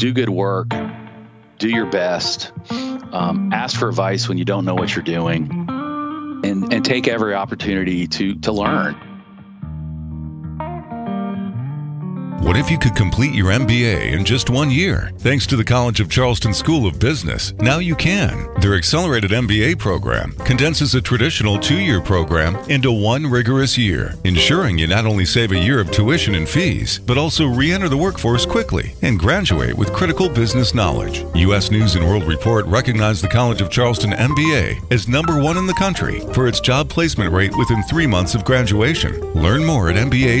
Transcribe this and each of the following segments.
do good work, do your best, um, ask for advice when you don't know what you're doing, and, and take every opportunity to, to learn. What if you could complete your MBA in just one year? Thanks to the College of Charleston School of Business, now you can. Their accelerated MBA program condenses a traditional two year program into one rigorous year, ensuring you not only save a year of tuition and fees, but also re enter the workforce quickly and graduate with critical business knowledge. U.S. News and World Report recognized the College of Charleston MBA as number one in the country for its job placement rate within three months of graduation. Learn more at mba.cfc.edu.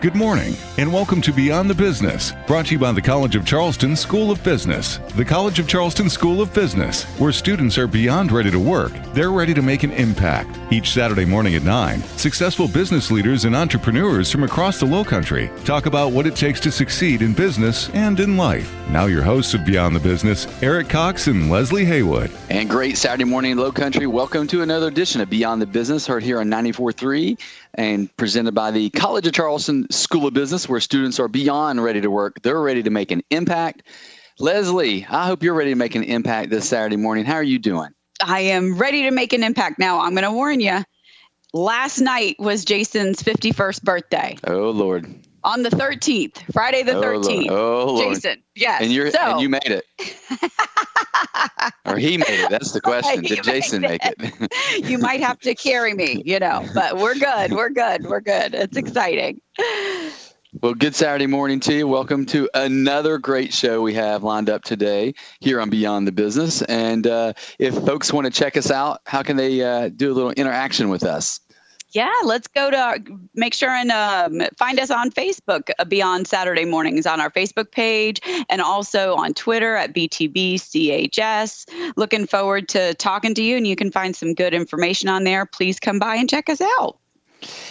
Good morning, and welcome to Beyond the Business, brought to you by the College of Charleston School of Business. The College of Charleston School of Business, where students are beyond ready to work, they're ready to make an impact. Each Saturday morning at 9, successful business leaders and entrepreneurs from across the Low Country talk about what it takes to succeed in business and in life. Now, your hosts of Beyond the Business, Eric Cox and Leslie Haywood. And great Saturday morning, Low Country. Welcome to another edition of Beyond the Business, heard here on 94.3 and presented by the College of Charleston School of Business, where students are beyond ready to work. They're ready to make an impact. Leslie, I hope you're ready to make an impact this Saturday morning. How are you doing? I am ready to make an impact. Now, I'm going to warn you. Last night was Jason's 51st birthday. Oh, Lord. On the 13th, Friday the 13th. Oh, Lord. Jason, yes. And, you're, so, and you made it. or he made it. That's the question. Did Jason make it? you might have to carry me, you know, but we're good. We're good. We're good. It's exciting. Well, good Saturday morning to you. Welcome to another great show we have lined up today here on Beyond the Business. And uh, if folks want to check us out, how can they uh, do a little interaction with us? Yeah, let's go to make sure and um, find us on Facebook uh, Beyond Saturday Mornings on our Facebook page and also on Twitter at BTBCHS. Looking forward to talking to you, and you can find some good information on there. Please come by and check us out.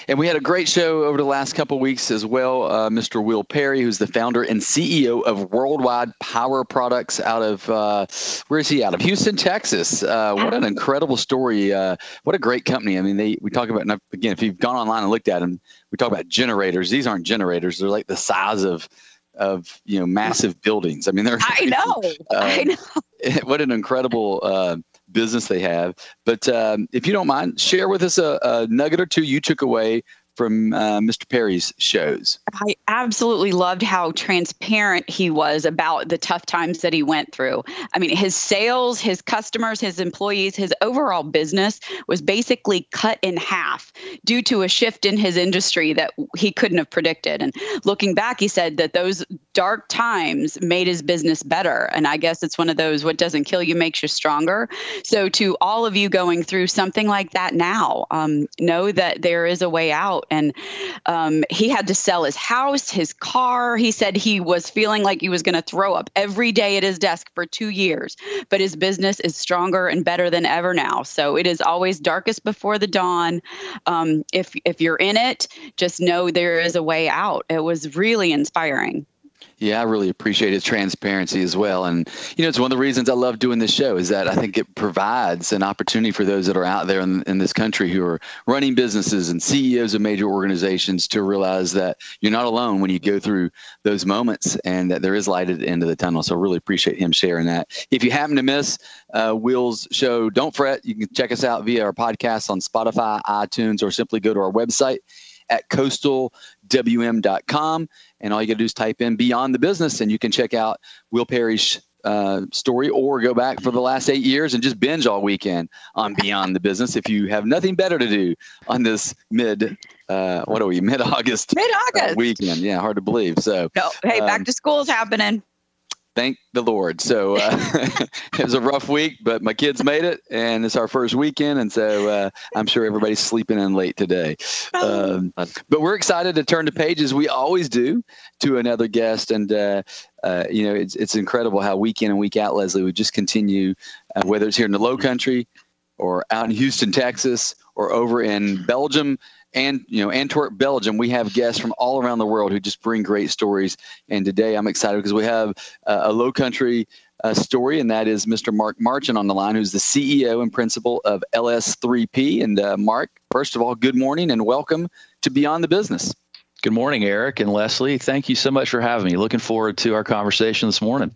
And we had a great show over the last couple of weeks as well. Uh, Mr. Will Perry, who's the founder and CEO of Worldwide Power Products out of, uh, where is he out of? Houston, Texas. Uh, what an incredible story. Uh, what a great company. I mean, they we talk about, again, if you've gone online and looked at them, we talk about generators. These aren't generators, they're like the size of, of you know massive buildings. I mean, they're. I know. I know. What an incredible uh, business they have. But um, if you don't mind, share with us a, a, nugget or two you took away from uh, Mr. Perry's shows. I absolutely loved how transparent he was about the tough times that he went through. I mean, his sales, his customers, his employees, his overall business was basically cut in half due to a shift in his industry that he couldn't have predicted. And looking back, he said that those dark times made his business better. And I guess it's one of those what doesn't kill you makes you stronger. So, to all of you going through something like that now, um, know that there is a way out and um, he had to sell his house, his car. He said he was feeling like he was going to throw up every day at his desk for two years, but his business is stronger and better than ever now. So it is always darkest before the dawn. Um, if if you're in it, just know there is a way out. It was really inspiring. Yeah, I really appreciate his transparency as well. And, you know, it's one of the reasons I love doing this show is that I think it provides an opportunity for those that are out there in, in this country who are running businesses and CEOs of major organizations to realize that you're not alone when you go through those moments and that there is light at the end of the tunnel. So I really appreciate him sharing that. If you happen to miss uh, Will's show, don't fret. You can check us out via our podcast on Spotify, iTunes, or simply go to our website at coastalwm.com. And all you got to do is type in Beyond the Business, and you can check out Will Perry's uh, story or go back for the last eight years and just binge all weekend on Beyond the Business if you have nothing better to do on this mid, uh, what are we, mid August mid August weekend. Yeah, hard to believe. So, no, hey, um, back to school is happening thank the Lord. So uh, it was a rough week, but my kids made it, and it's our first weekend, and so uh, I'm sure everybody's sleeping in late today. Um, but we're excited to turn the pages we always do to another guest, and uh, uh you know it's it's incredible how week in and week out, Leslie, we just continue, uh, whether it's here in the Low Country. or out in Houston, Texas, or over in Belgium and you know Antwerp, Belgium. We have guests from all around the world who just bring great stories. And today I'm excited because we have uh, a Low Country uh, story, and that is Mr. Marc Marchant on the line, who's the CEO and principal of LS3P. And uh, Marc, first of all, good morning and welcome to Beyond the Business. Good morning, Eric and Leslie. Thank you so much for having me. Looking forward to our conversation this morning.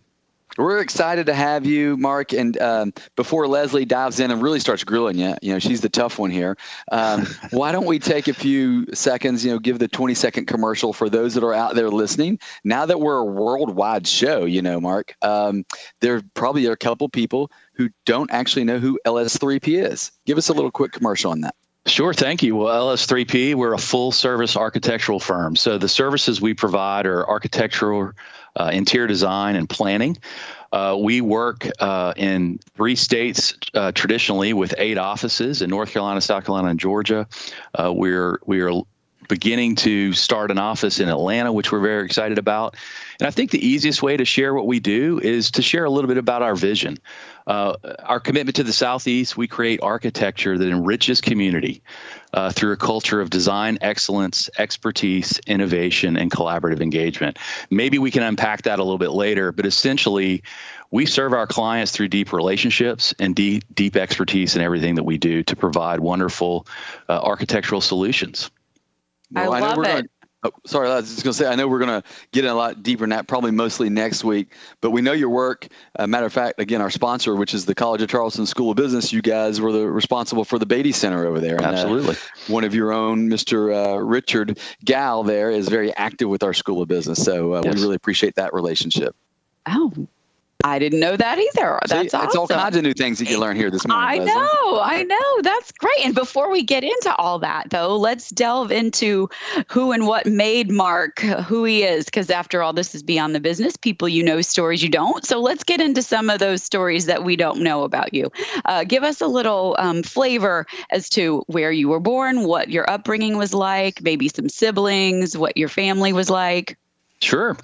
We're excited to have you, Marc. And um, before Leslie dives in and really starts grilling you, you know, she's the tough one here. Um, why don't we take a few seconds, you know, give the 20 second commercial for those that are out there listening? Now that we're a worldwide show, you know, Marc, um, there probably are a couple people who don't actually know who LS3P is. Give us a little quick commercial on that. Sure, thank you. Well, LS3P, we're a full service architectural firm. So the services we provide are architectural, uh, interior design, and planning. Uh, we work uh, in three states uh, traditionally with eight offices in North Carolina, South Carolina, and Georgia. Uh, we're we are beginning to start an office in Atlanta, which we're very excited about. And I think the easiest way to share what we do is to share a little bit about our vision. Uh, our commitment to the Southeast, we create architecture that enriches community uh, through a culture of design excellence, expertise, innovation, and collaborative engagement. Maybe we can unpack that a little bit later, but essentially, we serve our clients through deep relationships and deep, deep expertise in everything that we do to provide wonderful uh, architectural solutions. Well, I, I love it. Gonna, oh, sorry, I was just going to say, I know we're going to get in a lot deeper in that, probably mostly next week, but we know your work. Uh, matter of fact, again, our sponsor, which is the College of Charleston School of Business, you guys were the responsible for the Beatty Center over there. And, uh, Absolutely. Uh, one of your own, Mr. Uh, Richard Gal, there is very active with our School of Business. So uh, yes. we really appreciate that relationship. Oh, I didn't know that either. That's See, awesome. It's all kinds of new things that you learn here this morning. I Leslie. know, I know. That's great. And before we get into all that, though, let's delve into who and what made Marc who he is. Because after all, this is beyond the business. People you know, stories you don't. So let's get into some of those stories that we don't know about you. Uh, give us a little um, flavor as to where you were born, what your upbringing was like, maybe some siblings, what your family was like. Sure.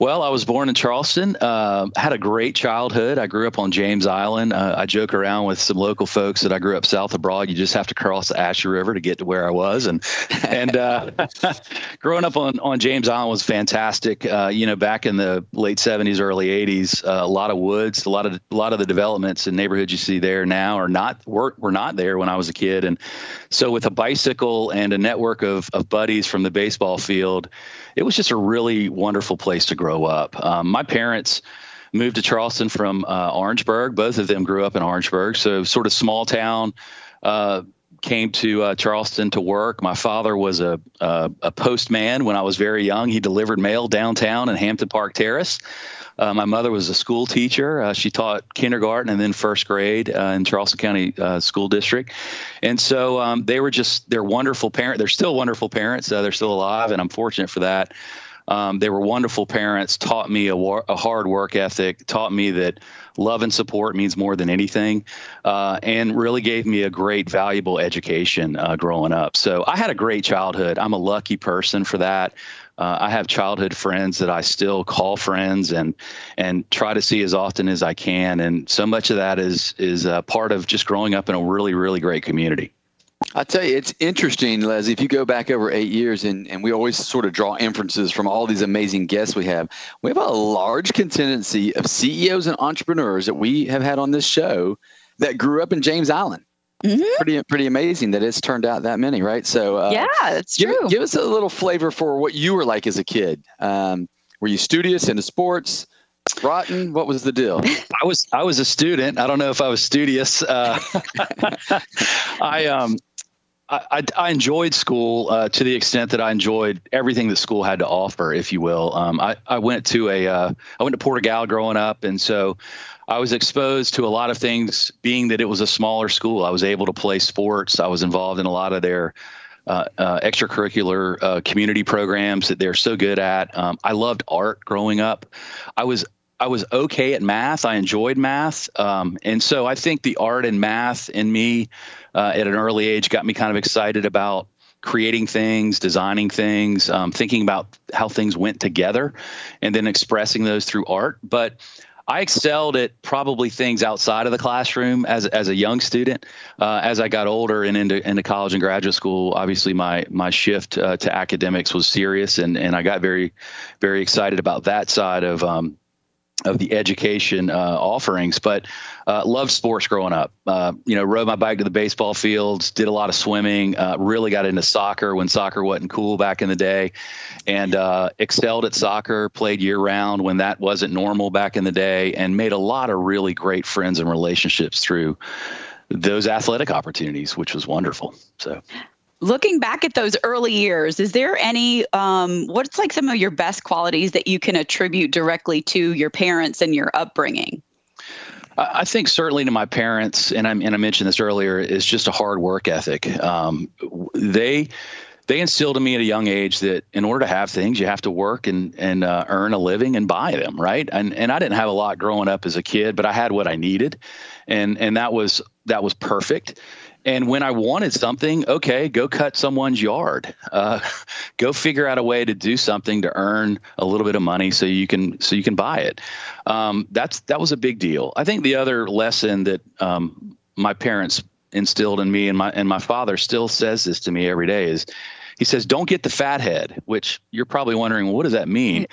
Well, I was born in Charleston. Uh, had a great childhood. I grew up on James Island. Uh, I joke around with some local folks that I grew up south of Broad. You just have to cross the Ashley River to get to where I was. And and uh, growing up on, on James Island was fantastic. Uh, you know, back in the late '70s, early '80s, uh, a lot of woods, a lot of a lot of the developments and neighborhoods you see there now are not were, were not there when I was a kid. And so, with a bicycle and a network of of buddies from the baseball field it was just a really wonderful place to grow up. Um, my parents moved to Charleston from uh, Orangeburg. Both of them grew up in Orangeburg, so sort of small town. Uh, came to uh, Charleston to work. My father was a, a, a postman when I was very young. He delivered mail downtown in Hampton Park Terrace. Uh, my mother was a school teacher. Uh, she taught kindergarten and then first grade uh, in Charleston County uh, School District. And so um, they were just, they're wonderful parents. They're still wonderful parents. They're still alive, and I'm fortunate for that. Um, they were wonderful parents, taught me a, war, a, hard work ethic, taught me that love and support means more than anything, uh, and really gave me a great, valuable education uh, growing up. So I had a great childhood. I'm a lucky person for that. Uh, I have childhood friends that I still call friends and and try to see as often as I can, and so much of that is is part of just growing up in a really really great community. I tell you, it's interesting, Leslie. If you go back over eight years, and, and we always sort of draw inferences from all these amazing guests we have, we have a large contingency of CEOs and entrepreneurs that we have had on this show that grew up in James Island. Mm-hmm. Pretty pretty amazing that it's turned out that many, right? So uh, yeah, that's give, true. Give us a little flavor for what you were like as a kid. Um, were you studious into sports? Rotten? What was the deal? I was I was a student. I don't know if I was studious. Uh, I um I, I, enjoyed school uh, to the extent that I enjoyed everything that school had to offer, if you will. Um, I, I went to a uh, I went to Porter-Gaud growing up, and so I was exposed to a lot of things. Being that it was a smaller school, I was able to play sports. I was involved in a lot of their uh, uh, extracurricular uh, community programs that they're so good at. Um, I loved art growing up. I was I was okay at math. I enjoyed math, um, and so I think the art and math in me uh, at an early age got me kind of excited about creating things, designing things, um, thinking about how things went together, and then expressing those through art. But I excelled at probably things outside of the classroom as as a young student. Uh, as I got older and into into college and graduate school, obviously my my shift uh, to academics was serious, and and I got very very excited about that side of um, of the education uh, offerings, but uh, loved sports growing up. Uh, you know, rode my bike to the baseball fields, did a lot of swimming, uh, really got into soccer when soccer wasn't cool back in the day, and uh, excelled at soccer, played year round when that wasn't normal back in the day, and made a lot of really great friends and relationships through those athletic opportunities, which was wonderful. So looking back at those early years is there any um, what's like some of your best qualities that you can attribute directly to your parents and your upbringing I think certainly to my parents, and I, and I mentioned this earlier, is just a hard work ethic. Um, they they instilled in me at a young age that in order to have things, you have to work and and uh, earn a living and buy them, right? And and I didn't have a lot growing up as a kid, but I had what I needed, and and that was that was perfect. And when I wanted something, okay, go cut someone's yard. Uh, go figure out a way to do something to earn a little bit of money so you can so you can buy it. Um, that's that was a big deal. I think the other lesson that um, my parents instilled in me and my and my father still says this to me every day is he says don't get the fat head, which you're probably wondering well, what does that mean.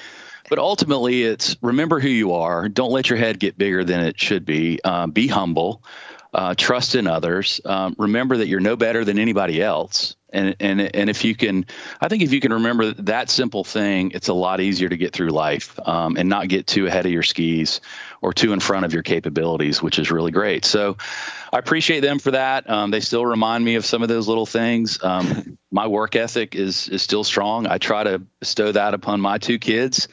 But ultimately, it's remember who you are. Don't let your head get bigger than it should be. Uh, be humble uh, trust in others. Um, remember that you're no better than anybody else. And, and and if you can, I think if you can remember that simple thing, it's a lot easier to get through life um, and not get too ahead of your skis or too in front of your capabilities, which is really great. So I appreciate them for that. Um, they still remind me of some of those little things. Um, my work ethic is is still strong. I try to bestow that upon my two kids,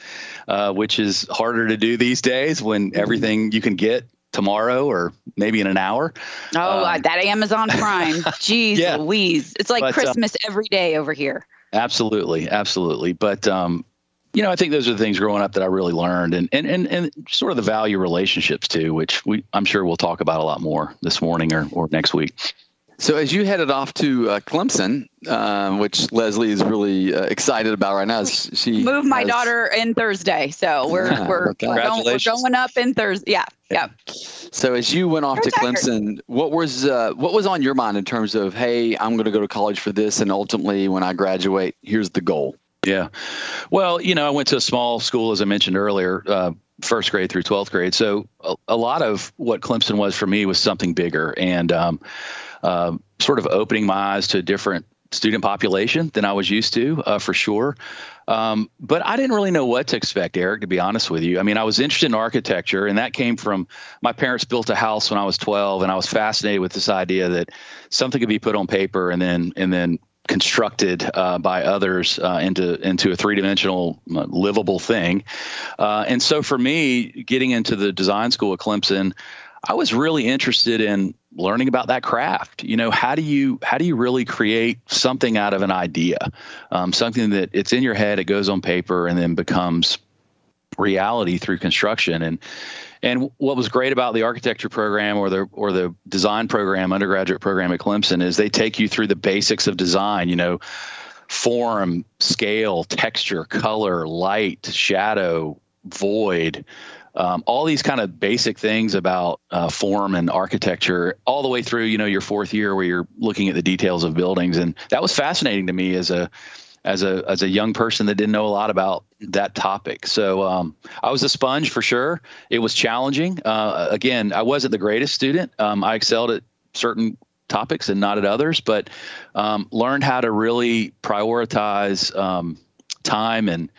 uh, which is harder to do these days when everything you can get tomorrow or maybe in an hour. Oh, um, that Amazon Prime. Jeez yeah. Louise. It's like but, uh, Christmas uh, every day over here. Absolutely. Absolutely. But, um, you know, I think those are the things growing up that I really learned and, and, and, and sort of the value relationships too, which we, I'm sure we'll talk about a lot more this morning or, or next week. So as you headed off to uh, Clemson, um, which Leslie is really uh, excited about right now, she moved my has, daughter in Thursday, so we're we're, okay. going, we're going up in Thursday. Yeah, yeah. So as you went off to Clemson, what was uh, what was on your mind in terms of, hey, I'm going to go to college for this, and ultimately when I graduate, here's the goal. Yeah, well, you know, I went to a small school as I mentioned earlier. Uh, first grade through 12th grade. So a, a, lot of what Clemson was for me was something bigger. And um, uh, sort of opening my eyes to a different student population than I was used to, uh, for sure. Um, but I didn't really know what to expect, Eric, to be honest with you. I mean, I was interested in architecture, and that came from my parents built a house when I was 12, and I was fascinated with this idea that something could be put on paper and then and then constructed uh, by others uh, into into a three dimensional uh, livable thing. Uh, and so for me, getting into the design school at Clemson, I was really interested in learning about that craft. You know, how do you how do you really create something out of an idea, um, something that it's in your head, it goes on paper, and then becomes reality through construction. And and what was great about the architecture program or the or the design program, undergraduate program at Clemson, is they take you through the basics of design. You know. Form, scale, texture, color, light, shadow, void, um, all these kind of basic things about uh, form and architecture all the way through you know your fourth year where you're looking at the details of buildings. And that was fascinating to me as a as a as a young person that didn't know a lot about that topic. So um, i was a sponge for sure. It was challenging. Uh, again i wasn't the greatest student. Um, i excelled at certain topics and not at others but um, learned how to really prioritize um, time and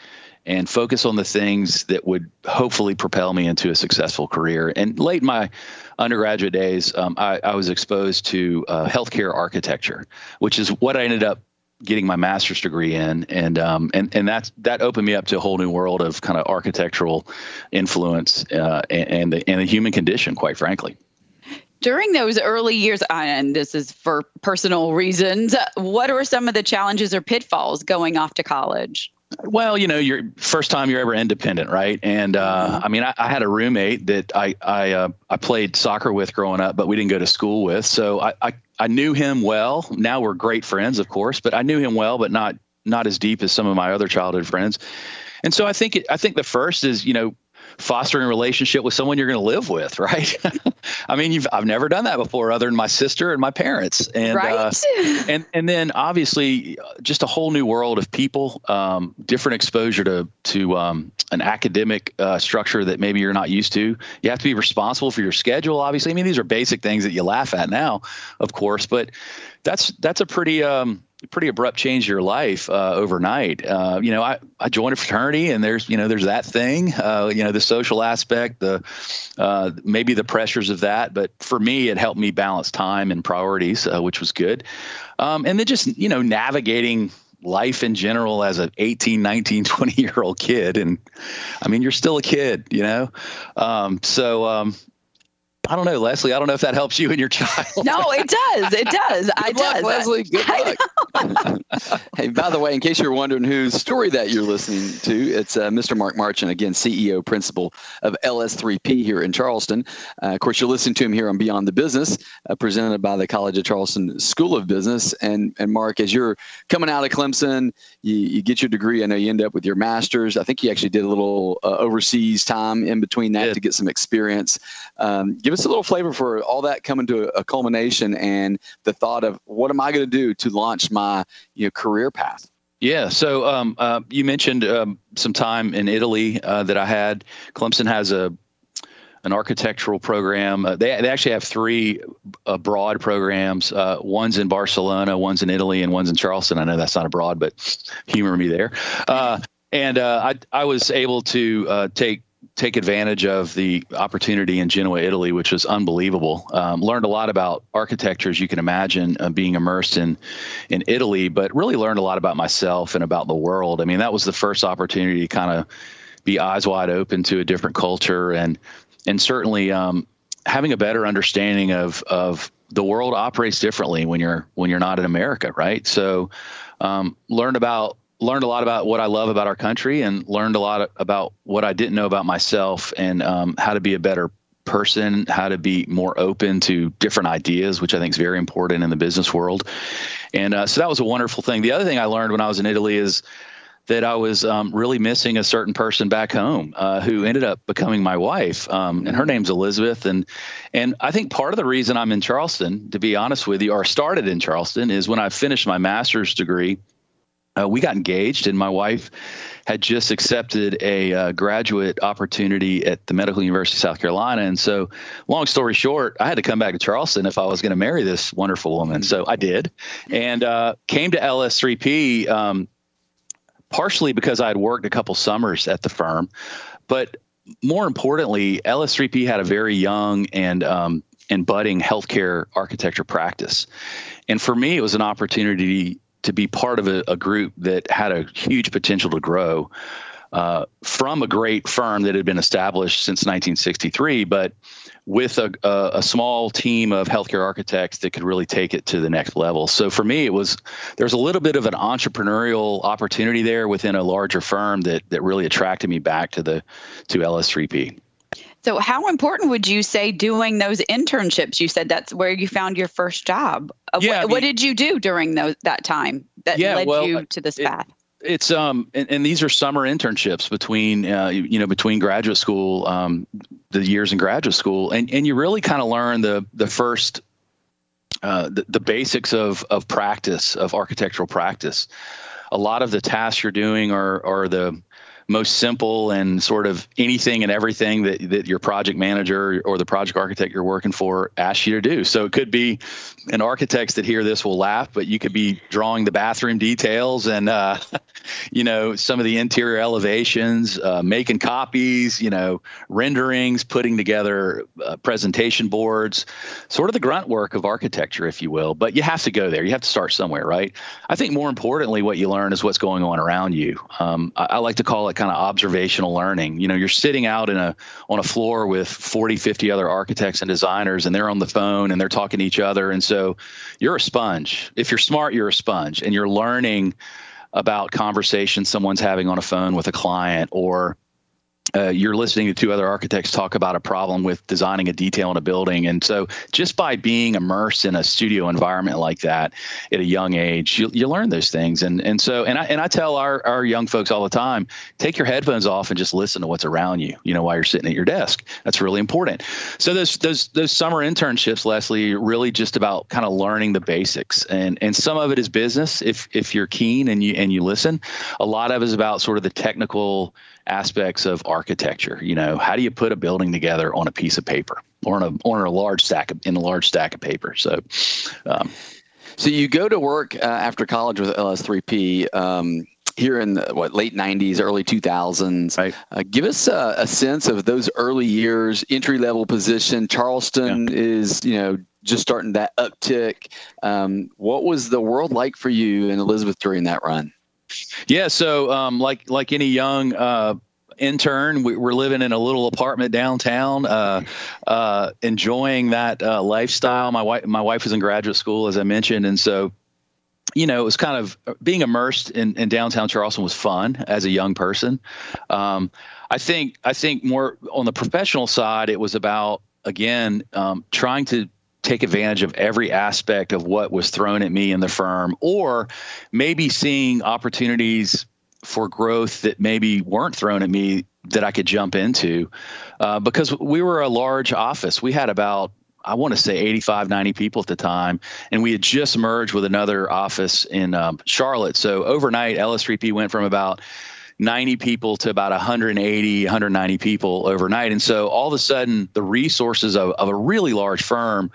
and focus on the things that would hopefully propel me into a successful career. And late in my undergraduate days, um, I, I, was exposed to uh, healthcare architecture, which is what I ended up getting my master's degree in, and um, and and that that opened me up to a whole new world of kind of architectural influence uh, and, and the and the human condition, quite frankly. During those early years and this is for personal reasons what were some of the challenges or pitfalls going off to college well, you know, your first time you're ever independent, right? And uh. I mean, I, I, had a roommate that I I uh, I played soccer with growing up, but we didn't go to school with. So I, I I knew him well. Now we're great friends, of course, but I knew him well, but not not as deep as some of my other childhood friends. And so I think it, I think the first is you know fostering a relationship with someone you're going to live with, right? I mean, you've I've never done that before, other than my sister and my parents, and right? uh, and and then obviously just a whole new world of people, um, different exposure to to um, an academic uh, structure that maybe you're not used to. You have to be responsible for your schedule. Obviously, I mean these are basic things that you laugh at now, of course, but that's that's a pretty um, pretty abrupt change your life uh, overnight. Uh, you know, I, I joined a fraternity, and there's you know there's that thing. Uh, you know, the social aspect, the uh, maybe the pressures of that. But for me, it helped me balance time and priorities, uh, which was good. Um, and then just you know navigating life in general as an 18 19 20 year old kid and i mean you're still a kid you know um, so um, I don't know, Leslie. I don't know if that helps you and your child. No, it does. It does. Good I luck, does. Leslie. Good luck. hey, by the way, in case you're wondering whose story that you're listening to, it's uh, Mr. Marc Marchant, again, CEO, principal of LS3P here in Charleston. Uh, of course, you're listening to him here on Beyond the Business, uh, presented by the College of Charleston School of Business. And and Marc, as you're coming out of Clemson, you, you get your degree. I know you end up with your master's. I think you actually did a little uh, overseas time in between that to get some experience. Um, give us a little flavor for all that coming to a, culmination and the thought of what am I going to do to launch my you know career path. Yeah. So um, uh, you mentioned um, some time in Italy uh, that I had. Clemson has a an architectural program. Uh, they, they actually have three uh, programs. Uh, one's in Barcelona, one's in Italy, and one's in Charleston. I know that's not abroad, but humor me there. Uh, and I I was able to take take advantage of the opportunity in Genoa, Italy, which was unbelievable. Um, learned a lot about architecture, as you can imagine, uh, being immersed in in Italy, but really learned a lot about myself and about the world. I mean, that was the first opportunity to kind of be eyes wide open to a different culture and and certainly um, having a better understanding of of the world operates differently when you're when you're not in America, right? So um, learned about learned a lot about what I love about our country and learned a lot about what I didn't know about myself and um, how to be a better person, how to be more open to different ideas, which I think is very important in the business world. And uh, so that was a wonderful thing. The other thing I learned when I was in Italy is that I was um, really missing a certain person back home uh, who ended up becoming my wife, um, and her name's Elizabeth. and And I think part of the reason I'm in Charleston, to be honest with you, or started in Charleston, is when I finished my master's degree uh, we got engaged, and my wife had just accepted a uh, graduate opportunity at the Medical University of South Carolina. And so, long story short, I had to come back to Charleston if I was going to marry this wonderful woman. So I did, and uh, came to LS3P um, partially because I had worked a couple summers at the firm, but more importantly, LS3P had a very young and um, and budding healthcare architecture practice. And for me, it was an opportunity to be part of a, a group that had a huge potential to grow uh, from a great firm that had been established since 1963, but with a, a, a, small team of healthcare architects that could really take it to the next level. So for me, it was there's a little bit of an entrepreneurial opportunity there within a larger firm that that really attracted me back to the to LS3P. So, how important would you say doing those internships? You said that's where you found your first job. Uh, yeah, what, I mean, what did you do during those that time that yeah, led well, you to this it, path? It's um, and, and, these are summer internships between uh, you know between graduate school, um, the years in graduate school, and and you really kind of learn the the first uh, the, the basics of of practice of architectural practice. A lot of the tasks you're doing are are the most simple and sort of anything and everything that, that your project manager or the project architect you're working for asks you to do. So it could be an architects that hear this will laugh, but you could be drawing the bathroom details and, uh, you know, some of the interior elevations, uh, making copies, you know, renderings, putting together uh, presentation boards, sort of the grunt work of architecture, if you will. But you have to go there. You have to start somewhere, right? I think more importantly, what you learn is what's going on around you. Um, I, I like to call it kind of observational learning. You know, you're sitting out in a on a floor with 40, 50 other architects and designers, and they're on the phone and they're talking to each other. And so you're a sponge. If you're smart, you're a sponge, and you're learning about conversations someone's having on a phone with a client or uh, you're listening to two other architects talk about a problem with designing a detail in a building. And so, just by being immersed in a studio environment like that at a young age, you, you learn those things. And and so, and I and I tell our our young folks all the time, take your headphones off and just listen to what's around you. You know, while you're sitting at your desk, that's really important. So those those those summer internships, Leslie, really just about kind of learning the basics. And and some of it is business if if you're keen and you and you listen. A lot of it is about sort of the technical aspects of architecture. You know, how do you put a building together on a piece of paper or on a on a large stack of, in a large stack of paper? So. Um, so you go to work uh, after college with LS3P. Um, here in the what late 90s early 2000s right. uh, give us a, a, sense of those early years entry level position charleston yeah. is you know just starting that uptick um, what was the world like for you and elizabeth during that run yeah, so um, like like any young uh, intern, we, are living in a little apartment downtown, uh, uh, enjoying that uh, lifestyle. My wife my wife was in graduate school, as I mentioned, and so you know, it was kind of being immersed in, in downtown Charleston was fun as a young person. Um, I think I think more on the professional side, it was about again um, trying to take advantage of every aspect of what was thrown at me in the firm, or maybe seeing opportunities for growth that maybe weren't thrown at me that I could jump into. Uh, because we were a large office. We had about I want to say 85, 90 people at the time. And we had just merged with another office in um, Charlotte. So overnight, LS3P went from about 90 people to about 180, 190 people overnight. And so all of a sudden, the resources of, of a really large firm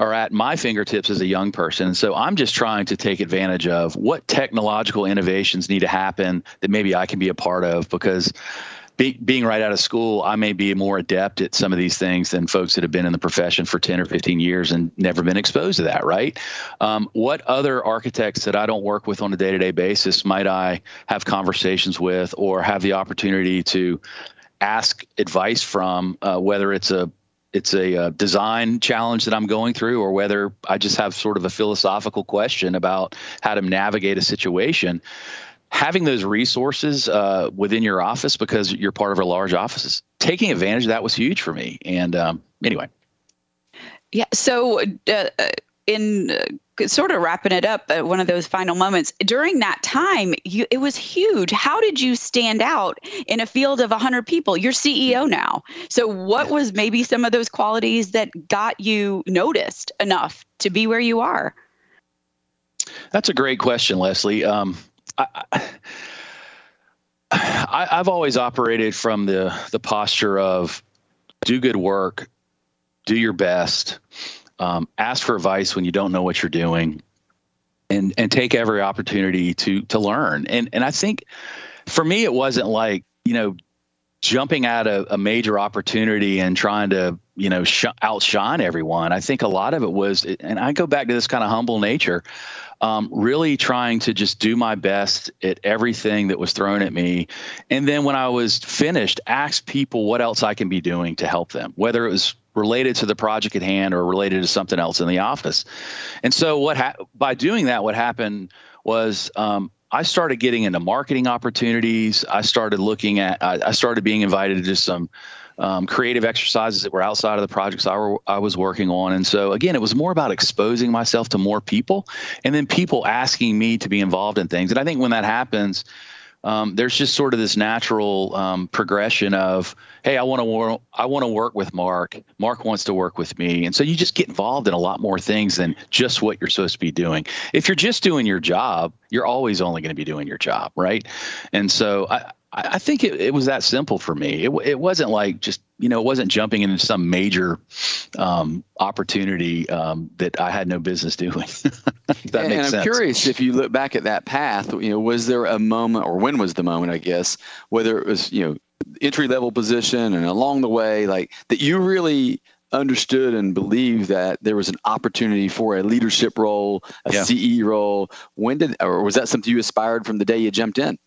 are at my fingertips as a young person. So I'm just trying to take advantage of what technological innovations need to happen that maybe I can be a part of because be, being right out of school, I may be more adept at some of these things than folks that have been in the profession for 10 or 15 years and never been exposed to that, right? Um, what other architects that I don't work with on a day to day basis might I have conversations with or have the opportunity to ask advice from, uh, whether it's a it's a, uh, design challenge that I'm going through, or whether I just have sort of a philosophical question about how to navigate a situation having those resources uh, within your office because you're part of a large office, taking advantage of that was huge for me. And um, anyway. Yeah. So, uh, in uh, sort of wrapping it up, at one of those final moments during that time, you, it was huge. How did you stand out in a field of 100 people? You're CEO now. So, what was maybe some of those qualities that got you noticed enough to be where you are? That's a great question, Leslie. Um, I, I, I've always operated from the the posture of do good work, do your best, um, ask for advice when you don't know what you're doing, and and take every opportunity to to learn. And and I think for me, it wasn't like you know jumping at a, a major opportunity and trying to you know sh- outshine everyone. I think a lot of it was, and I go back to this kind of humble nature um, really trying to just do my best at everything that was thrown at me. And then when I was finished, ask people what else I can be doing to help them, whether it was related to the project at hand or related to something else in the office. And so what ha- by doing that, what happened was um, I started getting into marketing opportunities. I started looking at, I, I started being invited to do some um, creative exercises that were outside of the projects I, were, I was working on. And so, again, it was more about exposing myself to more people and then people asking me to be involved in things. And I think when that happens, um, there's just sort of this natural um, progression of, hey, I want to wor- I want to work with Marc. Marc wants to work with me, and so you just get involved in a lot more things than just what you're supposed to be doing. If you're just doing your job, you're always only going to be doing your job, right? And so I, I think it, it was that simple for me. It, it wasn't like just, you know, it wasn't jumping into some major um, opportunity um, that I had no business doing. that and, and I'm sense. curious if you look back at that path, you know, was there a moment or when was the moment, I guess, whether it was, you know, entry level position and along the way, like that you really understood and believed that there was an opportunity for a leadership role, a yeah. CE role. When did, or was that something you aspired from the day you jumped in?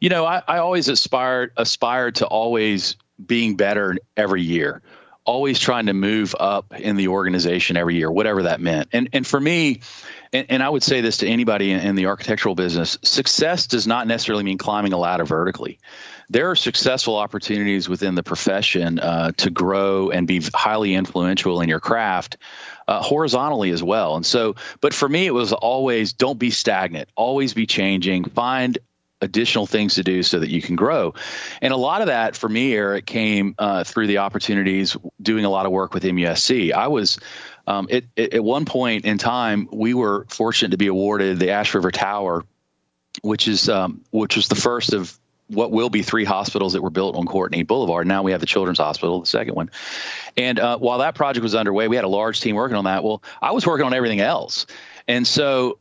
You know, I, I always aspire aspired to always being better every year always trying to move up in the organization every year, whatever that meant. And and for me, and, and I would say this to anybody in, in the architectural business: success does not necessarily mean climbing a ladder vertically there are successful opportunities within the profession uh, to grow and be highly influential in your craft uh, horizontally as well. And so, but for me, it was always don't be stagnant, always be changing, find additional things to do so that you can grow. And a lot of that for me, Eric, came uh, through the opportunities doing a lot of work with MUSC. I was um, it, it, at one point in time, we were fortunate to be awarded the Ashley River Tower, which is um, which was the first of what will be three hospitals that were built on Courtenay Boulevard. Now we have the Children's Hospital, the second one. And uh, while that project was underway, we had a large team working on that. Well, I was working on everything else. And so,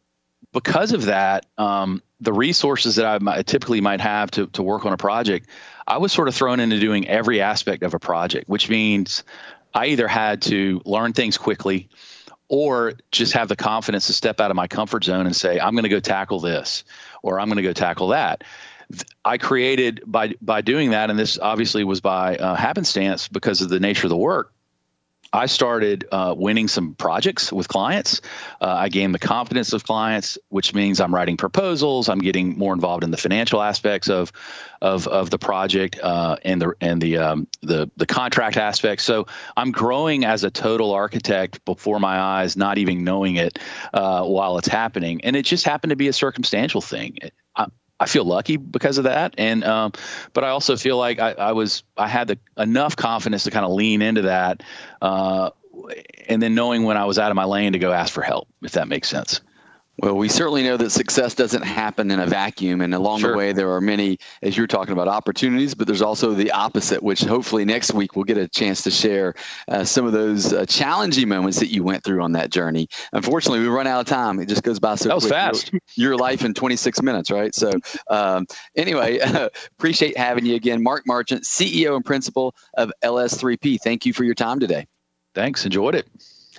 because of that, um, the resources that I typically might have to, to work on a project, I was sort of thrown into doing every aspect of a project, which means I either had to learn things quickly or just have the confidence to step out of my comfort zone and say, I'm going to go tackle this or I'm going to go tackle that. I created by by doing that, and this obviously was by uh, happenstance because of the nature of the work. I started uh, winning some projects with clients. Uh, I gained the confidence of clients, which means I'm writing proposals. I'm getting more involved in the financial aspects of of, of the project uh, and the and the um, the the contract aspects. So I'm growing as a total architect before my eyes, not even knowing it uh, while it's happening. And it just happened to be a circumstantial thing. I, I feel lucky because of that, and um, but I also feel like I, I was I had the enough confidence to kind of lean into that, uh, and then knowing when I was out of my lane to go ask for help, if that makes sense. Well, we certainly know that success doesn't happen in a vacuum. And along sure. the way, there are many, as you're talking about, opportunities, but there's also the opposite, which hopefully next week we'll get a chance to share uh, some of those uh, challenging moments that you went through on that journey. Unfortunately, we run out of time. It just goes by so that was quick. fast. Your, your, life in 26 minutes, right? So, um, anyway, uh, appreciate having you again. Marc Marchant, CEO and principal of LS3P. Thank you for your time today. Thanks. Enjoyed it.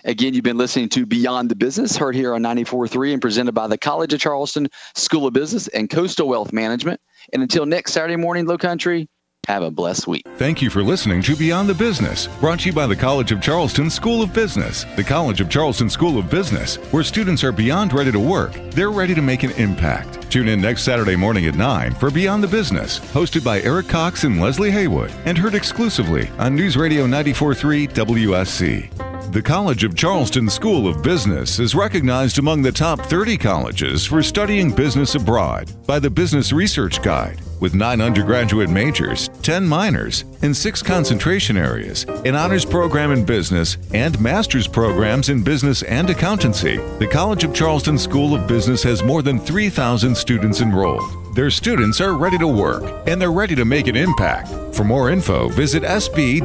Again, you've been listening to Beyond the Business, heard here on 94.3 and presented by the College of Charleston School of Business and Coastal Wealth Management. And until next Saturday morning, Low Country, have a blessed week. Thank you for listening to Beyond the Business, brought to you by the College of Charleston School of Business. The College of Charleston School of Business, where students are beyond ready to work, they're ready to make an impact. Tune in next Saturday morning at 9 for Beyond the Business, hosted by Eric Cox and Leslie Haywood, and heard exclusively on News Radio 943 WSC. The College of Charleston School of Business is recognized among the top 30 colleges for studying business abroad by the Business Research Guide. With nine undergraduate majors, 10 minors, and six concentration areas, an honors program in business, and master's programs in business and accountancy, the College of Charleston School of Business has more than 3,000 students enrolled. Their students are ready to work and they're ready to make an impact. For more info, visit sb.cfc.edu.